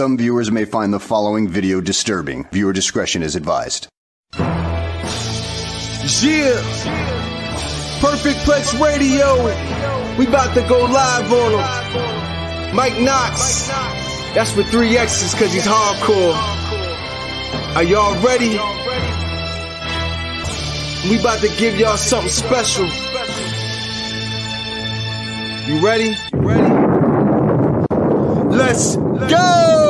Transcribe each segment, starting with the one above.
some viewers may find the following video disturbing. Viewer discretion is advised. Yeah. Perfect Plex Radio. We about to go live on him. Mike Knoxxx. That's with three X's cause he's hardcore. Are y'all ready? We about to give y'all something special. You ready? Ready? Let's go!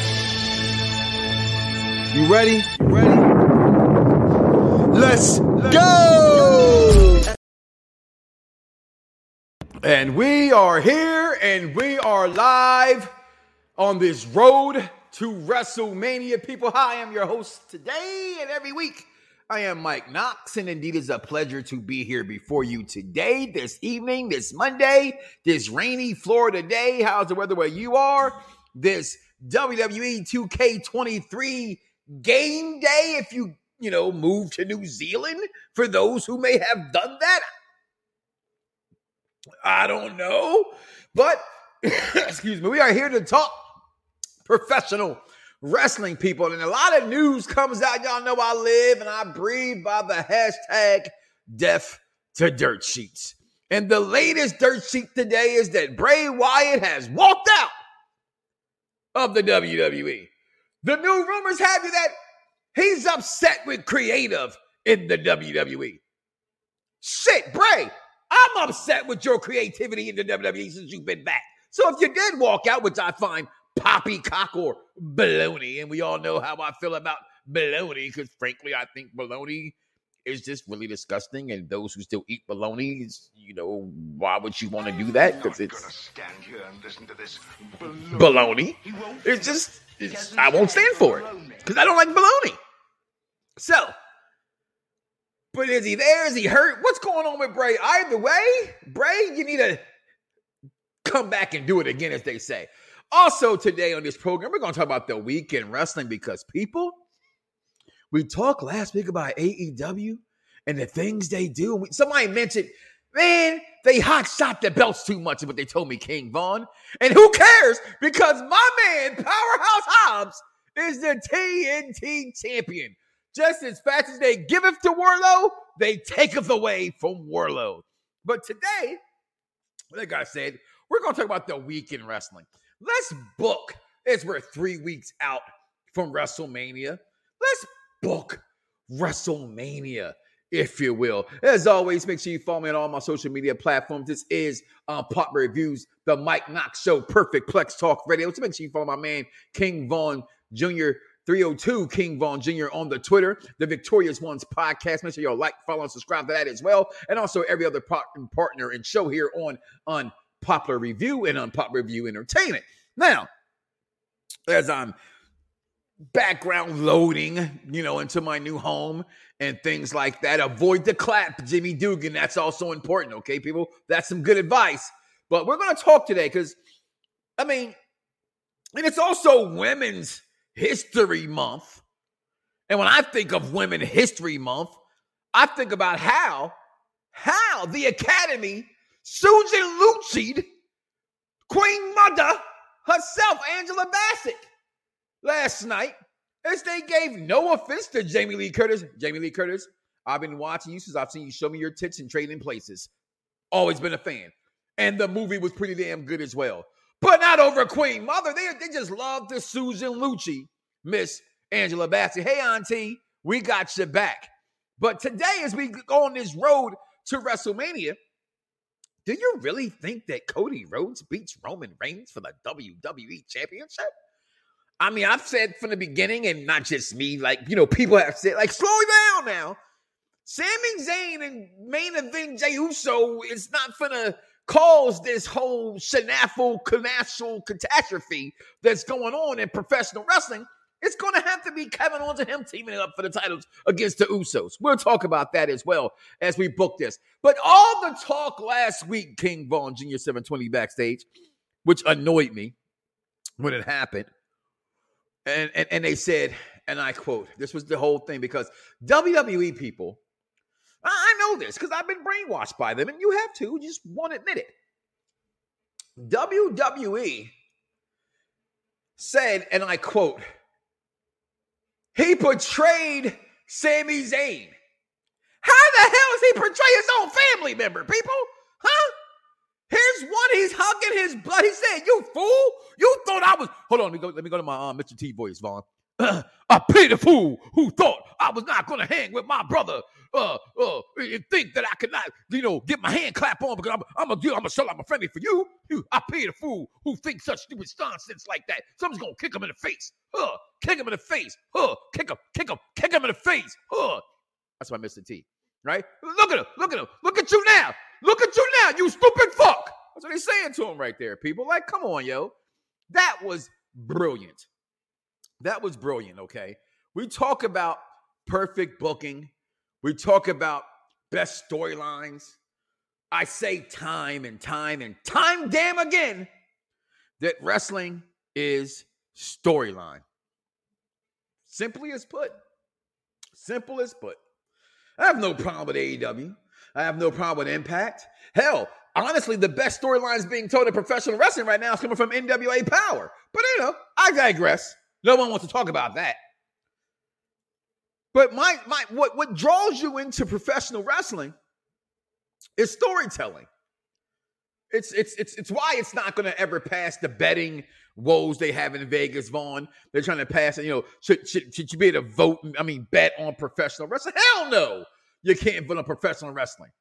You ready? Ready? Let's go! And we are here and we are live on this road to WrestleMania. People, hi, I am your host today and every week. I am Mike Knoxxx, and indeed it's a pleasure to be here before you today, this evening, this Monday, this rainy Florida day. How's the weather where you are? This WWE 2K23 game day, if you, you know, move to New Zealand, for those who may have done that. I don't know. But, excuse me, we are here to talk professional wrestling people. And a lot of news comes out. Y'all know I live and I breathe by the hashtag death to dirt sheets. And the latest dirt sheet today is that Bray Wyatt has walked out of the WWE. The new rumors have you that he's upset with creative in the WWE. Shit, Bray, I'm upset with your creativity in the WWE since you've been back. So if you did walk out, which I find poppycock or baloney. And we all know how I feel about baloney because, frankly, I think baloney is just really disgusting. And those who still eat baloney, you know, why would you want to do that? Because it's baloney. It's just, I won't stand for it because I don't like baloney. So, but is he there? Is he hurt? What's going on with Bray? Either way, Bray, you need to come back and do it again, as they say. Also, today on this program, we're going to talk about the weekend wrestling because people, we talked last week about AEW and the things they do. Somebody mentioned, man, they hot shot the belts too much, but they told me King Von. And who cares? Because my man, Powerhouse Hobbs, is the TNT champion. Just as fast as they giveth to Wardlow, they taketh away from Wardlow. But today, like I said, we're going to talk about the weekend wrestling. Let's book, as we're three weeks out from WrestleMania, let's book WrestleMania, if you will. As always, make sure you follow me on all my social media platforms. This is uh, Pop Reviews, the Mike Knoxxx Show, Perfect Plex Talk Radio. So make sure you follow my man, King Vaughn Jr. 302 King Vaughn Jr. on the Twitter, the Victorious Ones podcast. Make sure you like, follow, and subscribe to that as well. And also every other partner and show here on, on Popular Review and Unpopular Review Entertainment. Now, as I'm background loading, you know, into my new home and things like that, avoid the clap, Jimmy Dugan. That's also important, okay, people? That's some good advice. But we're going to talk today because, I mean, and it's also Women's History Month. And when I think of Women History Month, I think about how, how the Academy Susan Lucci, Queen Mother herself, Angela Bassett, last night, as they gave no offense to Jamie Lee Curtis. Jamie Lee Curtis, I've been watching you since I've seen you show me your tits and trading places. Always been a fan. And the movie was pretty damn good as well. But not over Queen Mother. They, they just love the Susan Lucci, Miss Angela Bassett. Hey, Auntie, we got you back. But today, as we go on this road to WrestleMania, do you really think that Cody Rhodes beats Roman Reigns for the WWE Championship? I mean, I've said from the beginning, and not just me, like, you know, people have said, like, slow down now. Sami Zayn and main event Jey Uso is not gonna cause this whole shenaffle, canassal catastrophe that's going on in professional wrestling, it's going to have to be Kevin Owens and him teaming up for the titles against the Usos. We'll talk about that as well as we book this. But all the talk last week, King Vaughn Jr. 720 backstage, which annoyed me when it happened. And, and, and they said, and I quote, this was the whole thing because WWE people, I know this because I've been brainwashed by them, and you have to, just won't admit it. WWE said, and I quote, he portrayed Sami Zayn. How the hell does he portray his own family member, people? Huh? Here's one. He's hugging his blood. He said, "You fool! You thought I was." Hold on. Let me go. Let me go to my um, Mr. T voice, Vaughn. Uh, I pity the fool who thought I was not going to hang with my brother. Uh, uh, and think that I could not, you know, get my hand clap on because I'm, I'm gonna, I'm gonna show out my friendly for you. You, I pity the fool who thinks such stupid nonsense like that. Someone's gonna kick him in the face. Huh? kick him in the face. Huh? kick him, kick him, kick him in the face. Huh? that's my Mr. T. Right? Look at him. Look at him. Look at you now. Look at you now. You stupid fuck. That's what he's saying to him right there, people. Like, come on, yo. That was brilliant. That was brilliant, okay? We talk about perfect booking. We talk about best storylines. I say time and time and time damn again that wrestling is storyline. Simply as put. Simple as put. I have no problem with AEW. I have no problem with Impact. Hell, honestly, the best storylines being told in professional wrestling right now is coming from NWA Power. But you know, I digress. No one wants to talk about that. But my my what what draws you into professional wrestling is storytelling. It's it's it's it's why it's not going to ever pass the betting woes they have in Vegas. Vaughn, they're trying to pass it. You know, should, should should you be able to vote? I mean, bet on professional wrestling? Hell no, you can't vote on professional wrestling.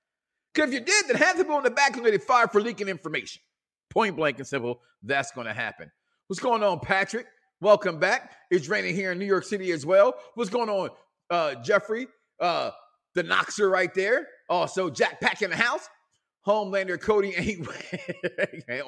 Because if you did, then have to go in the back and fired for leaking information. Point blank and simple, that's going to happen. What's going on, Patrick? Welcome back. It's raining here in New York City as well. What's going on, uh, Jeffrey? Uh, the Knoxer right there. Also, Jack Pack in the house. Homelander Cody ain't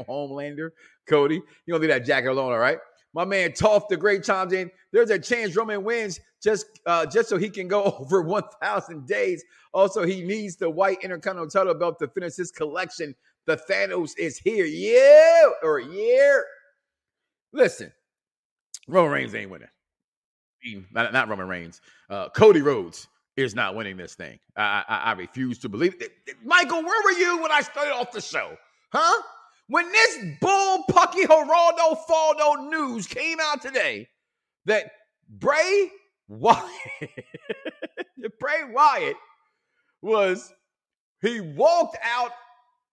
Homelander Cody. You don't leave that jacket alone, all right? My man Toff the Great chimes in. There's a chance Roman wins just uh, just so he can go over 1,000 days. Also, he needs the white Intercontinental title belt to finish his collection. The Thanos is here. Yeah, or yeah. Listen, Roman Reigns ain't winning. Not, not Roman Reigns. Uh, Cody Rhodes is not winning this thing. I, I, I refuse to believe it. Michael, where were you when I started off the show? Huh? When this bull pucky Geraldo Faldo news came out today that Bray Wyatt, Bray Wyatt was he walked out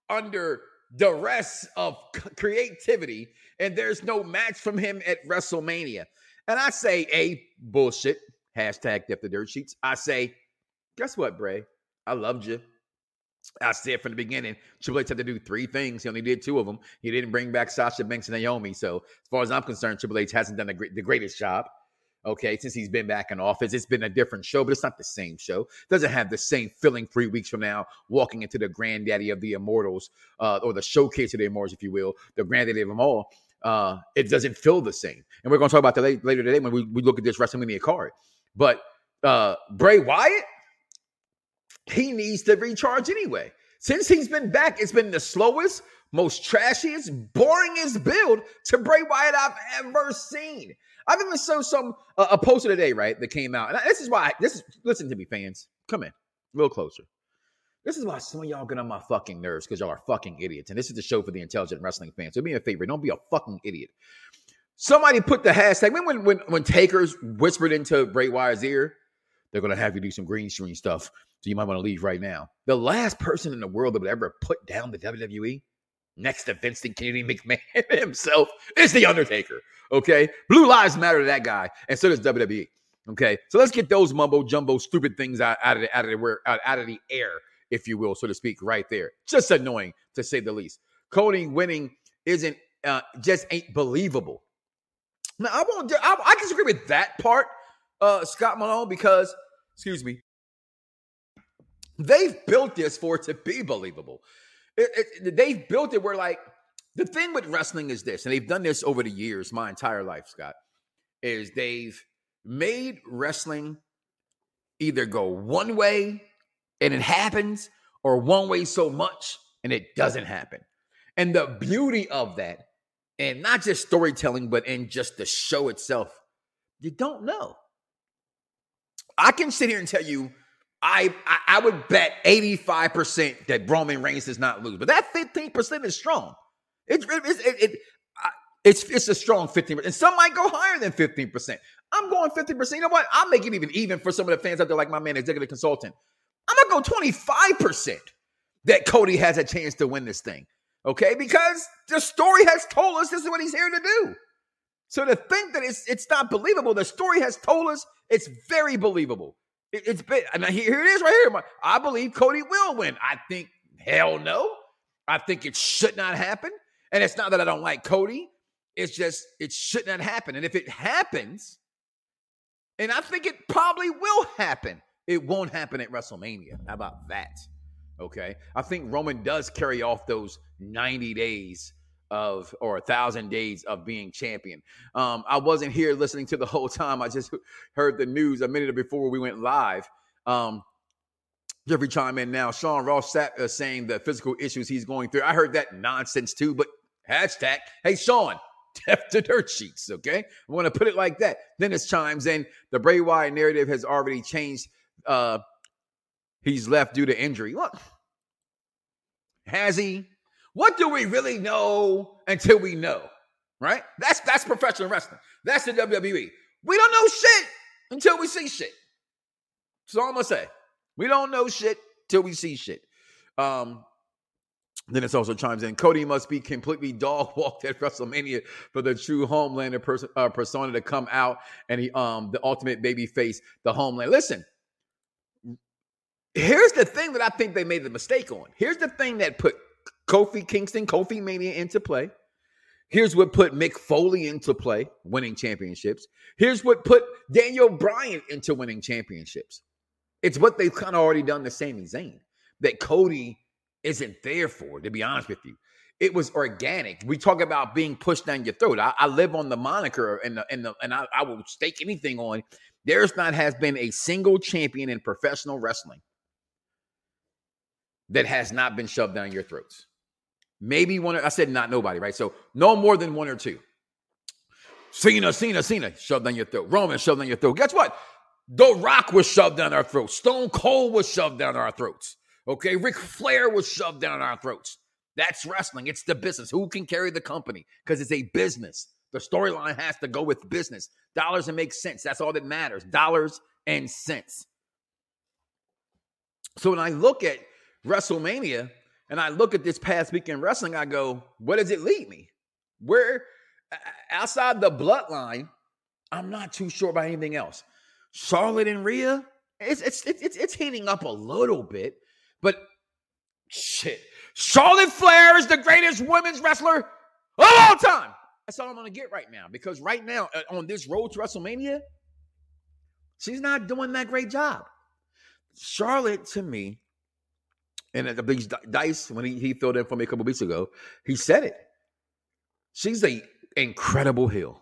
under duress of creativity, and there's no match from him at WrestleMania. And I say, a bullshit. Hashtag depth the dirt sheets. I say, guess what, Bray? I loved you. I said from the beginning, Triple H had to do three things. He only did two of them. He didn't bring back Sasha Banks and Naomi. So, as far as I'm concerned, Triple H hasn't done the, great, the greatest job. Okay, since he's been back in office, it's been a different show, but it's not the same show. doesn't have the same feeling three weeks from now, walking into the granddaddy of the immortals, uh, or the showcase of the immortals, if you will, the granddaddy of them all. Uh, it doesn't feel the same. And we're going to talk about that later today when we, we look at this WrestleMania card. But uh, Bray Wyatt, he needs to recharge anyway. Since he's been back, it's been the slowest, most trashiest, boringest build to Bray Wyatt I've ever seen. I've even saw some uh, a poster today, right, that came out, and this is why. I, this is listen to me, fans. Come in, little closer. This is why some of y'all get on my fucking nerves because y'all are fucking idiots. And this is the show for the intelligent wrestling fans. So do me a favor, don't be a fucking idiot. Somebody put the hashtag when when when Taker's whispered into Bray Wyatt's ear, they're gonna have you do some green screen stuff. So you might want to leave right now. The last person in the world that would ever put down the WWE next to Vincent Kennedy McMahon himself is The Undertaker. Okay. Blue Lives Matter to that guy, and so does WWE. Okay. So let's get those mumbo jumbo stupid things out, out of the out of the out, out of the air, if you will, so to speak, right there. Just annoying to say the least. Cody winning isn't uh, just ain't believable. Now I won't I, I disagree with that part, uh, Scott Malone, because excuse me, they've built this for it to be believable. It, it, they've built it where like the thing with wrestling is this, and they've done this over the years, my entire life, Scott, is they've made wrestling either go one way and it happens, or one way so much and it doesn't happen. And the beauty of that, and not just storytelling, but in just the show itself, you don't know. I can sit here and tell you, I I, I would bet 85% that Roman Reigns does not lose, but that 15% is strong. It's it's it, it, it's it's a strong 15%. And some might go higher than 15%. I'm going 50%. You know what? I'll make it even even for some of the fans out there, like my man, executive consultant. I'm gonna go 25% that Cody has a chance to win this thing. Okay, because the story has told us this is what he's here to do. So to think that it's it's not believable, the story has told us it's very believable. It, has been, I mean, here it is right here. I believe Cody will win. I think hell no. I think it should not happen. And it's not that I don't like Cody. It's just it should not happen. And if it happens, and I think it probably will happen, it won't happen at WrestleMania. How about that? Okay. I think Roman does carry off those 90 days of or a thousand days of being champion. Um, I wasn't here listening to the whole time. I just heard the news a minute before we went live. Um, Jeffrey chime in now. Sean Ross Sapp, uh, saying the physical issues he's going through. I heard that nonsense too, but hashtag, hey, Sean, deaf to dirt sheets, okay? I want to put it like that. Dennis chimes in. The Bray Wyatt narrative has already changed. Uh, he's left due to injury. Look, has he? What do we really know until we know? Right? That's that's professional wrestling. That's the WWE. We don't know shit until we see shit. So I'm gonna say. We don't know shit till we see shit. Um, then it's also chimes in Cody must be completely dog walked at WrestleMania for the true Homelander uh, persona to come out and he um the ultimate baby face, the Homeland. Listen, here's the thing that I think they made the mistake on. Here's the thing that put Kofi Kingston, Kofi Mania into play. Here's what put Mick Foley into play, winning championships. Here's what put Daniel Bryan into winning championships. It's what they've kind of already done to Sami Zayn that Cody isn't there for, to be honest with you. It was organic. We talk about being pushed down your throat. I, I live on the moniker and the, and, the, and I, I will stake anything on. There's not has been a single champion in professional wrestling that has not been shoved down your throats. Maybe one. I said not nobody, right? So no more than one or two. Cena, Cena, Cena, shoved down your throat. Roman shoved down your throat. Guess what? The Rock was shoved down our throats. Stone Cold was shoved down our throats. Okay, Ric Flair was shoved down our throats. That's wrestling. It's the business. Who can carry the company? Because it's a business. The storyline has to go with business. Dollars and make sense. That's all that matters. Dollars and cents. So when I look at WrestleMania, and I look at this past week in wrestling, I go, where does it lead me? Where outside the bloodline, I'm not too sure about anything else. Charlotte and Rhea, it's it's it's it's heating up a little bit, but shit, Charlotte Flair is the greatest women's wrestler of all time. That's all I'm gonna get right now because right now uh, on this road to WrestleMania, she's not doing that great job. Charlotte, to me, and the big dice when he, he filled in for me a couple weeks ago, he said it. She's a incredible heel,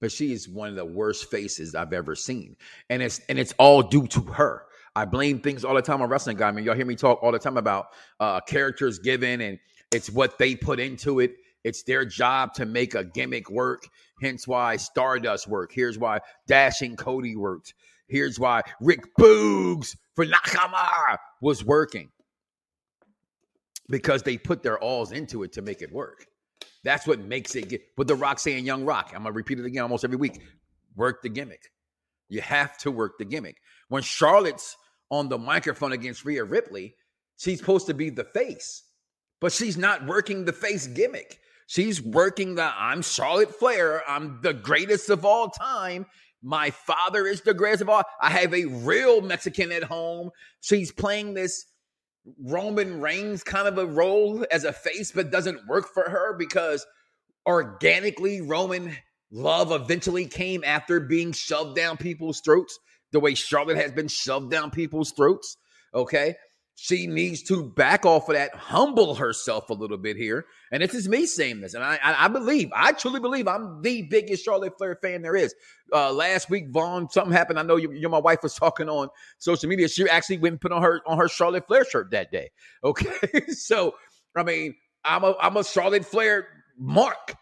but she is one of the worst faces I've ever seen, and it's and it's all due to her. I blame things all the time on wrestling guy. I mean, y'all hear me talk all the time about uh, characters given, and it's what they put into it. It's their job to make a gimmick work. Hence why Stardust worked. Here's why Dashing Cody worked. Here's why Rick Boogs for Nakamura was working because they put their alls into it to make it work. That's what makes it get. But the Rock saying Young Rock, I'm gonna repeat it again almost every week. Work the gimmick. You have to work the gimmick. When Charlotte's on the microphone against Rhea Ripley, she's supposed to be the face, but she's not working the face gimmick. She's working the I'm Charlotte Flair. I'm the greatest of all time. My father is the greatest of all. I have a real Mexican at home. She's playing this Roman Reigns kind of a role as a face, but doesn't work for her because organically Roman love eventually came after being shoved down people's throats, the way Charlotte has been shoved down people's throats. Okay. She needs to back off of that, humble herself a little bit here. And this is me saying this, and I, I, I believe, I truly believe, I'm the biggest Charlotte Flair fan there is. Uh, last week, Vaughn, something happened. I know you, you, my wife was talking on social media. She actually went and put on her on her Charlotte Flair shirt that day. Okay, so I mean, I'm a I'm a Charlotte Flair mark,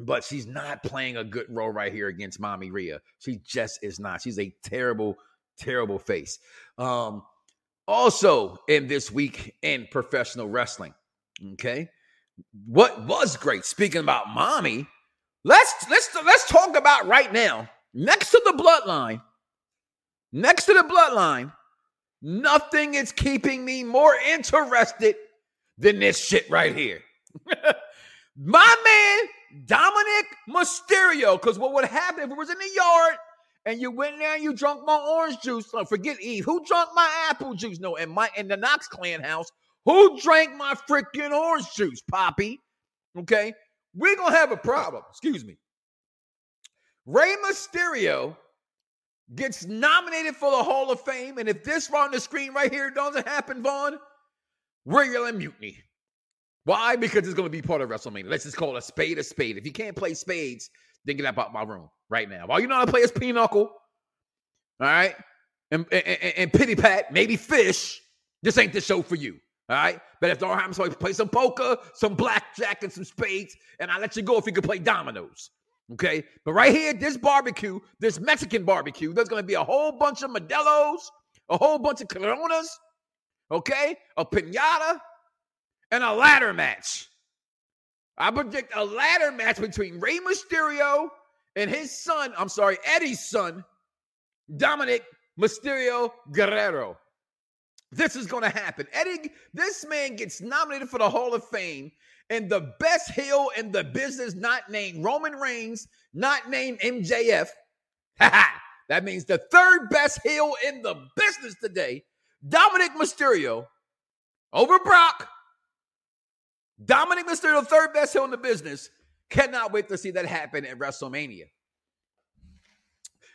but she's not playing a good role right here against Mommy Rhea. She just is not. She's a terrible, terrible face. Um, also, in this week in professional wrestling, okay, what was great? Speaking about mommy, let's let's let's talk about right now. Next to the bloodline, next to the bloodline, nothing is keeping me more interested than this shit right here. My man, Dominik Mysterio. Because what would happen if it was in the yard and you went there and you drunk my orange juice. Oh, forget Eve. Who drunk my apple juice? No, and my in the Knox clan house, who drank my freaking orange juice, Poppy? Okay, we're gonna have a problem. Excuse me. Rey Mysterio gets nominated for the Hall of Fame, and if this on the screen right here doesn't happen, Vaughn, we're gonna mutiny. Why? Because it's gonna be part of WrestleMania. Let's just call a spade a spade. If you can't play spades, then get out my room right now. All you know how to play is pinochle. All right. And, and, and, pity pat, maybe fish. This ain't the show for you. All right. But if don't happen, so play some poker, some blackjack, and some spades, and I'll let you go if you can play dominoes. Okay. But right here, this barbecue, this Mexican barbecue, there's gonna be a whole bunch of Modelos, a whole bunch of Coronas, okay, a pinata, and a ladder match. I predict a ladder match between Rey Mysterio and his son, I'm sorry, Eddie's son, Dominik Mysterio Guerrero. This is going to happen. Eddie, this man gets nominated for the Hall of Fame, and the best heel in the business, not named Roman Reigns, not named MJF. that means the third best heel in the business today, Dominik Mysterio, over Brock. Dominik Mysterio, third best heel in the business, Cannot wait to see that happen at WrestleMania.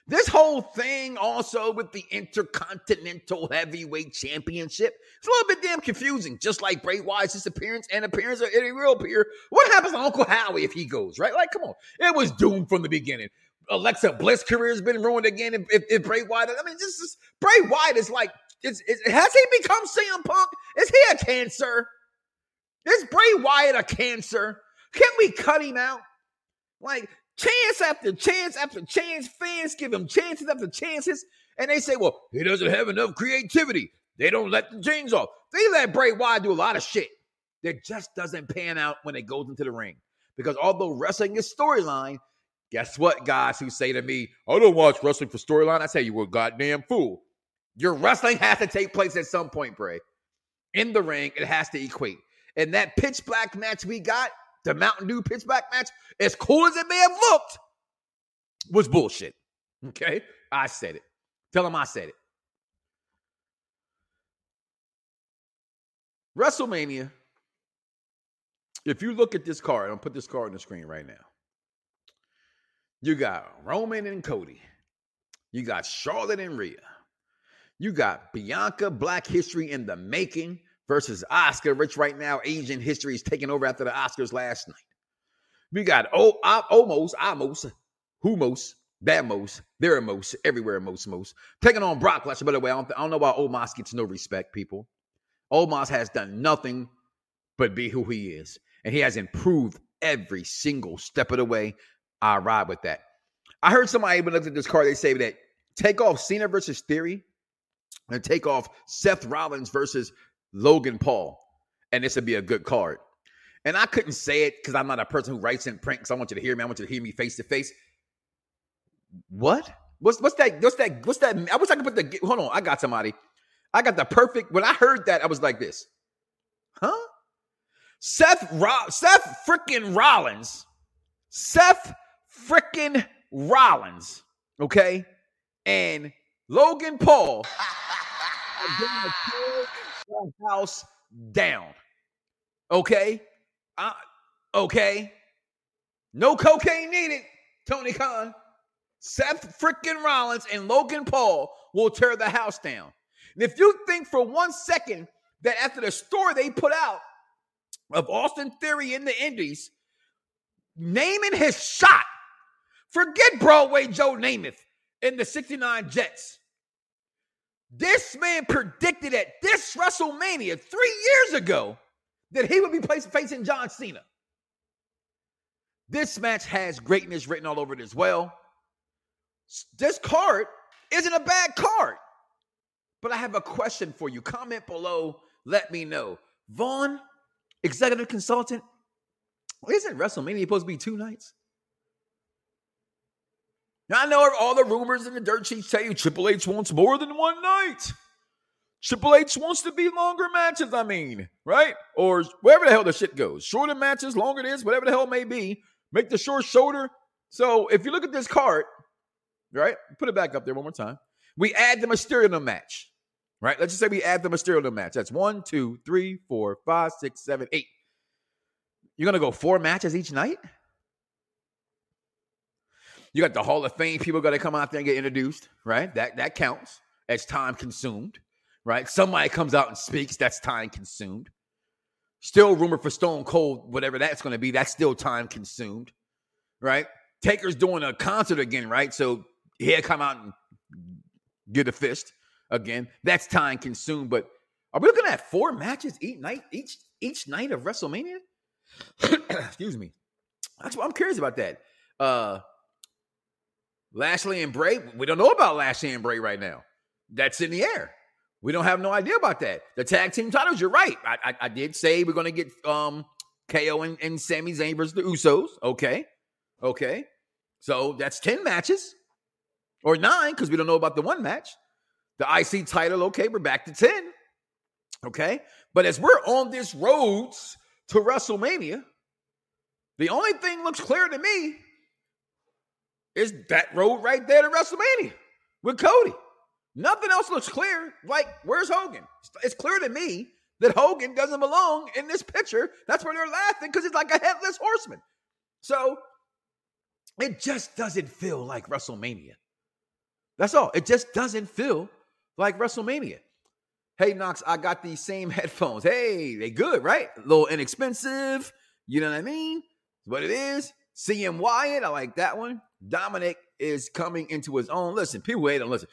This whole thing also with the Intercontinental Heavyweight Championship, it's a little bit damn confusing. Just like Bray Wyatt's disappearance and appearance of Eddie Real appear. What happens to Uncle Howdy if he goes, right? Like, come on. It was doomed from the beginning. Alexa Bliss' career has been ruined again if, if, if Bray Wyatt. I mean, this is Bray Wyatt is like, is, is, has he become CM Punk? Is he a cancer? Is Bray Wyatt a cancer? Can we cut him out? Like chance after chance after chance, fans give him chances after chances, and they say, well, he doesn't have enough creativity. They don't let the chains off. They let Bray Wyatt do a lot of shit that just doesn't pan out when it goes into the ring. Because although wrestling is storyline, guess what, guys who say to me, I don't watch wrestling for storyline. I say you were a goddamn fool. Your wrestling has to take place at some point, Bray. In the ring, it has to equate. And that pitch black match we got, the Mountain Dew pitch black match, as cool as it may have looked, was bullshit. Okay? I said it. Tell them I said it. WrestleMania, if you look at this card, I'll put this card on the screen right now. You got Roman and Cody. You got Charlotte and Rhea. You got Bianca Black History in the making versus Oscar, which right now Asian history is taking over after the Oscars last night. We got oh, uh, o- Omos, Amos, Humos, Bamos, there are most, everywhere most, most. Taking on Brock Lesnar. By the way, I don't, I don't know why Omos gets no respect, people. Omos has done nothing but be who he is. And he has improved every single step of the way. I ride with that. I heard somebody even looked at this card. They say that take off Cena versus Theory and take off Seth Rollins versus Logan Paul, and this would be a good card. And I couldn't say it because I'm not a person who writes in print. Because I want you to hear me. I want you to hear me face to face. What? What's what's that? What's that? What's that? I wish I could put the. Hold on, I got somebody. I got the perfect. When I heard that, I was like this, huh? Seth Ro- Seth freaking Rollins, Seth freaking Rollins, okay, and Logan Paul house down. Okay? Okay. No cocaine needed, Tony Khan. Seth freaking Rollins and Logan Paul will tear the house down. And if you think for one second that after the story they put out of Austin Theory in the Indies, naming his shot, forget Broadway Joe Namath in the 69 Jets. This man predicted at this WrestleMania three years ago that he would be facing John Cena. This match has greatness written all over it as well. This card isn't a bad card. But I have a question for you. Comment below. Let me know. Vaughn, executive consultant, isn't WrestleMania supposed to be two nights? Now, I know all the rumors and the dirt sheets tell you Triple H wants more than one night. Triple H wants to be longer matches, I mean, right? Or wherever the hell the shit goes. Shorter matches, longer it is, whatever the hell it may be. Make the short shorter. So if you look at this card, right? Put it back up there one more time. We add the Mysterio match, right? Let's just say we add the Mysterio match. That's one, two, three, four, five, six, seven, eight. You're gonna go four matches each night? You got the Hall of Fame people got to come out there and get introduced, right? That that counts as time consumed, right? Somebody comes out and speaks, that's time consumed. Still rumor for Stone Cold, whatever that's going to be, that's still time consumed, right? Taker's doing a concert again, right? So he'll come out and get a fist again. That's time consumed. But are we looking at four matches each night, each each night of WrestleMania? Excuse me. That's what I'm curious about that. Uh Lashley and Bray, we don't know about Lashley and Bray right now. That's in the air. We don't have no idea about that. The tag team titles, you're right. I, I, I did say we're going to get um, KO and, and Sami Zayn versus the Usos. Okay. Okay. So that's 10 matches or nine because we don't know about the one match. The IC title, okay, we're back to 10. Okay. But as we're on this road to WrestleMania, the only thing looks clear to me is that road right there to WrestleMania with Cody. Nothing else looks clear. Like, where's Hogan? It's clear to me that Hogan doesn't belong in this picture. That's why they're laughing because it's like a headless horseman. So it just doesn't feel like WrestleMania. That's all. It just doesn't feel like WrestleMania. Hey, Knox, I got these same headphones. Hey, they good, right? A little inexpensive. You know what I mean? What it is. CM Wyatt, I like that one. Dominik is coming into his own. Listen, people hate him. Listen,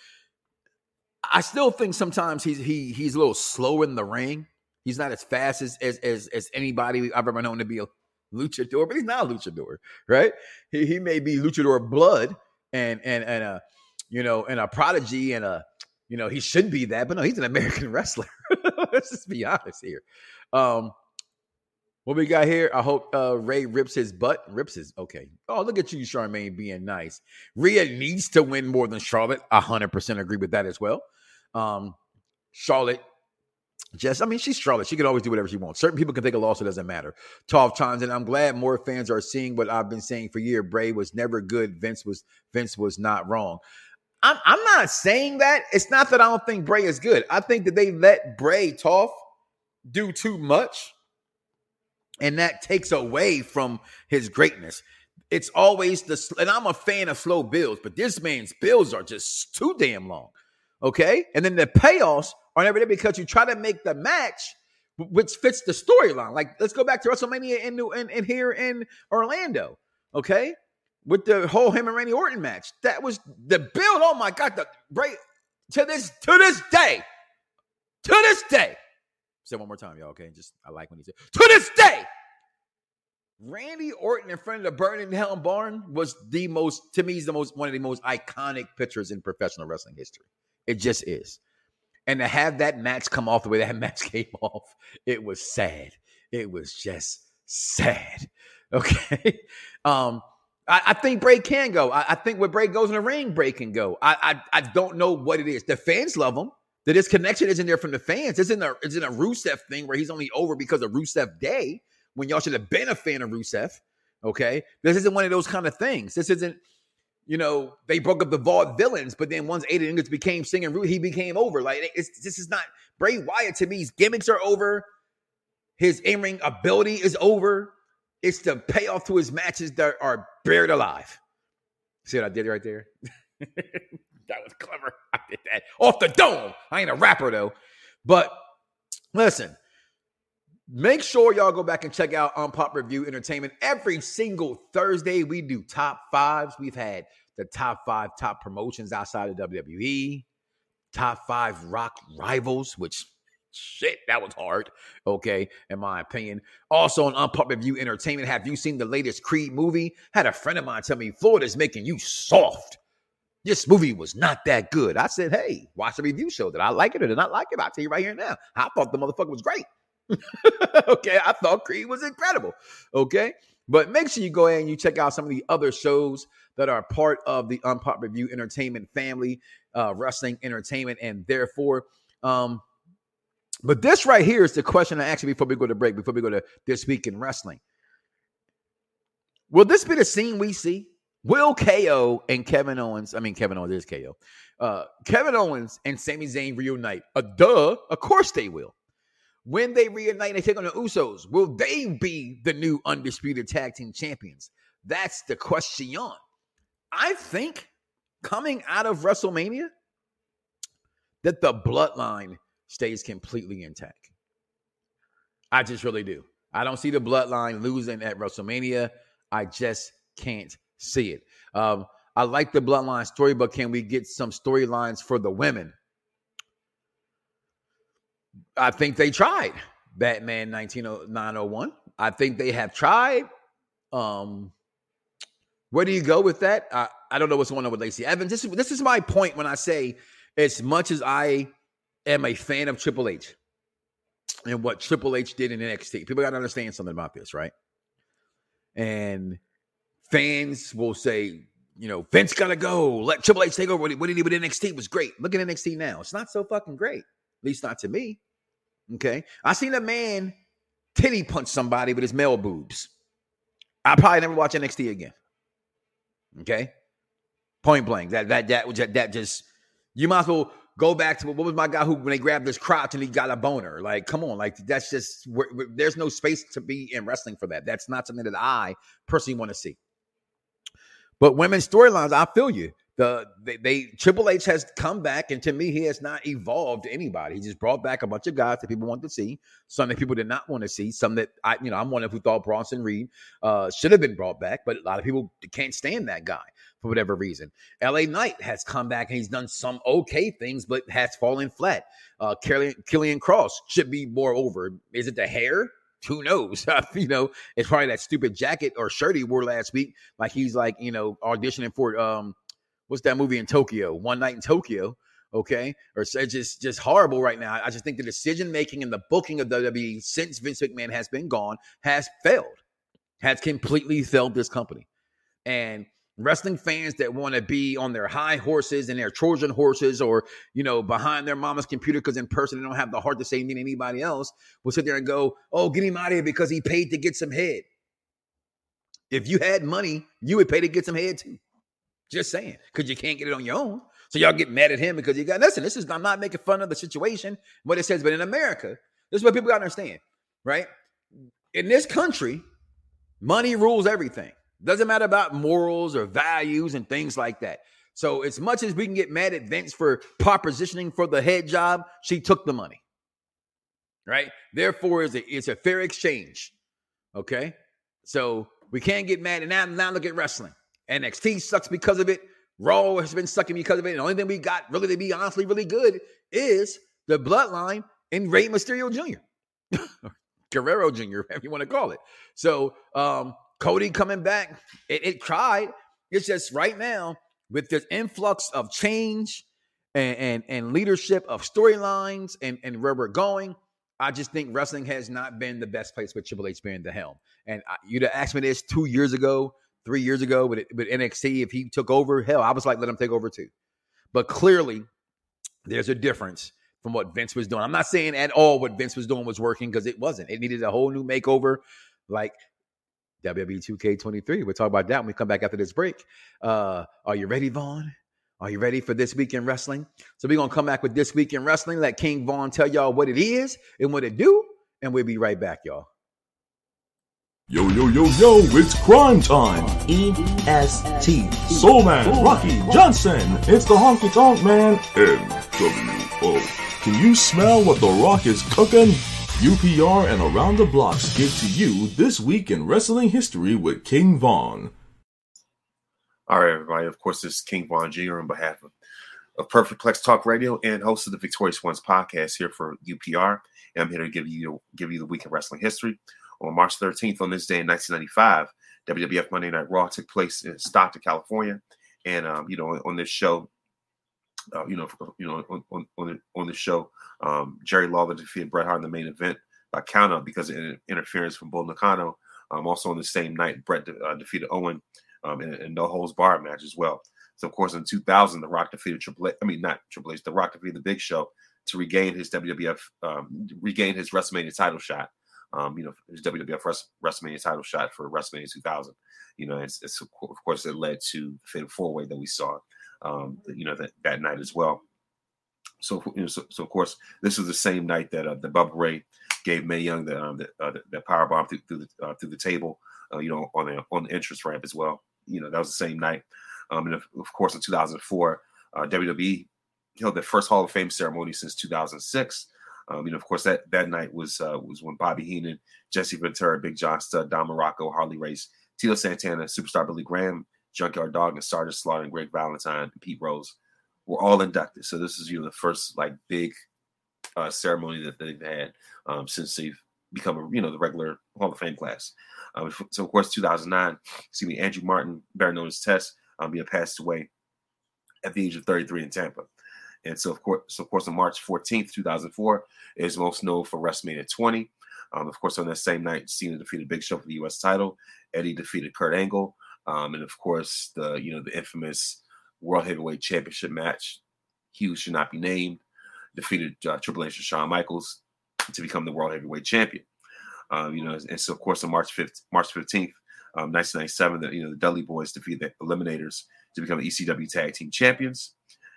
I still think sometimes he's he he's a little slow in the ring. He's not as fast as as as, as anybody I've ever known to be a luchador, but he's not a luchador, right? He he may be luchador blood and and and a you know and a prodigy and a you know he should be that, but no, he's an American wrestler. Let's just be honest here. Um, what we got here? I hope uh, Ray rips his butt. Rips his okay. Oh, look at you, Charmaine, being nice. Rhea needs to win more than Charlotte. Hundred percent agree with that as well. Um, Charlotte, just I mean, she's Charlotte. She can always do whatever she wants. Certain people can take a loss; it doesn't matter. Twelve times, and I'm glad more fans are seeing what I've been saying for years. Bray was never good. Vince was Vince was not wrong. I'm, I'm not saying that. It's not that I don't think Bray is good. I think that they let Bray Tough do too much and that takes away from his greatness. It's always the and I'm a fan of slow builds, but this man's builds are just too damn long. Okay, and then the payoffs are never there because you try to make the match which fits the storyline. Like let's go back to WrestleMania in, in, in here in Orlando. Okay, with the whole him and Randy Orton match, that was the build. Oh my god, the break to this to this day, to this day Say one more time, y'all. Okay, just I like when he said to this day. Randy Orton in front of the burning hell barn was the most to me is the most one of the most iconic pictures in professional wrestling history. It just is. And to have that match come off the way that match came off, it was sad. It was just sad. Okay. Um, I, I think Bray can go. I, I, think where Bray goes in the ring, Bray can go. I, I I don't know what it is. The fans love him. The disconnection isn't there from the fans. It's in a it's in a Rusev thing where he's only over because of Rusev Day when y'all should have been a fan of Rusev. Okay, this isn't one of those kind of things. This isn't, you know, they broke up the Vaudevillains, but then once Aiden English became singing, he became over. Like this is not Bray Wyatt to me. His gimmicks are over. His in ring ability is over. It's the payoff to his matches that are buried alive. See what I did right there? that was clever. I did that off the dome. I ain't a rapper though. But listen, make sure y'all go back and check out Unpop Review Entertainment. Every single Thursday, we do top fives. We've had the top five top promotions outside of WWE, top five rock rivals, which shit, that was hard. Okay, in my opinion. Also on Unpop Review Entertainment, have you seen the latest Creed movie? Had a friend of mine tell me Florida's making you soft. This movie was not that good. I said, hey, watch the review show. Did I like it or did I not like it? I'll tell you right here now. I thought the motherfucker was great. okay, I thought Creed was incredible. Okay, but make sure you go ahead and you check out some of the other shows that are part of the Unpop Review Entertainment family, uh, wrestling entertainment, and therefore, um, but this right here is the question I asked you before we go to break, before we go to this week in wrestling. Will this be the scene we see? Will KO and Kevin Owens, I mean, Kevin Owens is KO, uh, Kevin Owens and Sami Zayn reunite? A uh, duh, of course they will. When they reunite and take on the Usos, will they be the new undisputed tag team champions? That's the question. I think coming out of WrestleMania, that the bloodline stays completely intact. I just really do. I don't see the bloodline losing at WrestleMania. I just can't see it. Um, I like the bloodline story, but can we get some storylines for the women? I think they tried Batman 19901. I think they have tried. Um, where do you go with that? I, I don't know what's going on with Lacey Evans. This is this is my point when I say, as much as I am a fan of Triple H and what Triple H did in NXT, people got to understand something about this, right? And fans will say, you know, Vince gotta go. Let Triple H take over. What he, did with NXT was great. Look at NXT now. It's not so fucking great. At least not to me. Okay. I seen a man titty punch somebody with his male boobs. I probably never watch NXT again. Okay. Point blank. That that that that just you might as well go back to what was my guy who when they grabbed his crotch and he got a boner. Like, come on, like that's just there's no space to be in wrestling for that. That's not something that I personally want to see. But women's storylines, I feel you. The they, they, Triple H has come back, and to me, he has not evolved anybody. He just brought back a bunch of guys that people want to see, some that people did not want to see, some that I, you know, I'm one of who thought Bronson Reed uh, should have been brought back, but a lot of people can't stand that guy for whatever reason. LA Knight has come back and he's done some okay things, but has fallen flat. Uh, Killian, Kross should be more over. Is it the hair? Who knows? you know, it's probably that stupid jacket or shirt he wore last week. Like he's like, you know, auditioning for um, what's that movie in Tokyo? One Night in Tokyo. Okay, or it's just just horrible right now. I just think the decision making and the booking of WWE since Vince McMahon has been gone has failed, has completely failed this company. And wrestling fans that want to be on their high horses and their Trojan horses or, you know, behind their mama's computer because in person they don't have the heart to say anything to anybody else will sit there and go, oh, get him out of here because he paid to get some head. If you had money, you would pay to get some head too. Just saying, because you can't get it on your own. So y'all get mad at him because you got, listen, this is, I'm not making fun of the situation, what it says, but in America, this is what people got to understand, right? In this country, money rules everything. Doesn't matter about morals or values and things like that. So, as much as we can get mad at Vince for propositioning for the head job, she took the money. Right? Therefore, it's a, it's a fair exchange. Okay? So, we can't get mad. And now, now look at wrestling. NXT sucks because of it. Raw has been sucking because of it. And the only thing we got really to be honestly really good is the bloodline and Rey Mysterio Jr. Guerrero Jr., whatever you want to call it. So, um, Cody coming back, it, it tried. It's just right now with this influx of change and and, and leadership of storylines and, and where we're going. I just think wrestling has not been the best place with Triple H being the helm. And I, you'd have asked me this two years ago, three years ago with, with NXT. If he took over, hell, I was like, let him take over too. But clearly, there's a difference from what Vince was doing. I'm not saying at all what Vince was doing was working because it wasn't. It needed a whole new makeover. Like WWE 2K23. We'll talk about that when we come back after this break. Uh, are you ready, Vaughn? Are you ready for this week in wrestling? So we're gonna come back with this week in wrestling. Let King Vaughn tell y'all what it is and what it do, and we'll be right back, y'all. Yo, yo, yo, yo, it's crime time! EST. Soul Man, Rocky Johnson, it's the honky tonk man, NWO. Can you smell what The Rock is cooking? UPR and Around the Blocks give to you This Week in Wrestling History with King Vaughn. All right, everybody. Of course, this is King Vaughn Jr. on behalf of, of Perfect Plex Talk Radio and host of the Victorious Ones podcast here for UPR. And I'm here to give you give you the week in wrestling history. On March 13th, on this day in 1995, WWF Monday Night Raw took place in Stockton, California, and um, you know on this show, uh, you know, you know, on on on, on the show, um, Jerry Lawler defeated Bret Hart in the main event by countout because of interference from Bull Nakano. Um, also on the same night, Bret de- uh, defeated Owen um, in a no holds bar match as well. So of course, in 2000, The Rock defeated Triple H. I mean, not Triple H. The Rock defeated the Big Show to regain his WWF, um, regain his WrestleMania title shot. Um, you know, his WWF WrestleMania title shot for WrestleMania 2000. You know, it's, it's of course it led to the Four Way that we saw, um, you know, that, that night as well. So, you know, so, so of course, this was the same night that uh, the Bubba Ray gave Mae Young the um, the, uh, the, the power bomb through, through the uh, through the table, uh, you know, on the on the entrance ramp as well. You know, that was the same night. Um, and of, of course, in 2004, uh, WWE held their first Hall of Fame ceremony since 2006. Um, you know, of course, that that night was uh, was when Bobby Heenan, Jesse Ventura, Big John Studd, Don Muraco, Harley Race, Tito Santana, Superstar Billy Graham, Junkyard Dog, and Sergeant Slaughter, and Greg Valentine, and Pete Rose were all inducted. So this is you know the first like big uh, ceremony that they've had um, since they've become a, you know the regular Hall of Fame class. Um, so of course, 2009, excuse me, Andrew Martin, better known as Test, um, passed away at the age of 33 in Tampa. And so, of course, so of course, on March 14th, 2004, is most known for WrestleMania 20. Um, of course, on that same night, Cena defeated Big Show for the U.S. title. Eddie defeated Kurt Angle, um, and of course, the you know the infamous World Heavyweight Championship match. Hughes should not be named. Defeated uh, Triple H and Shawn Michaels to become the World Heavyweight Champion. Um, you know, and so of course on March 5th, March 15th, um, 1997, the, you know the Dudley Boys defeated the Eliminators to become the ECW Tag Team Champions.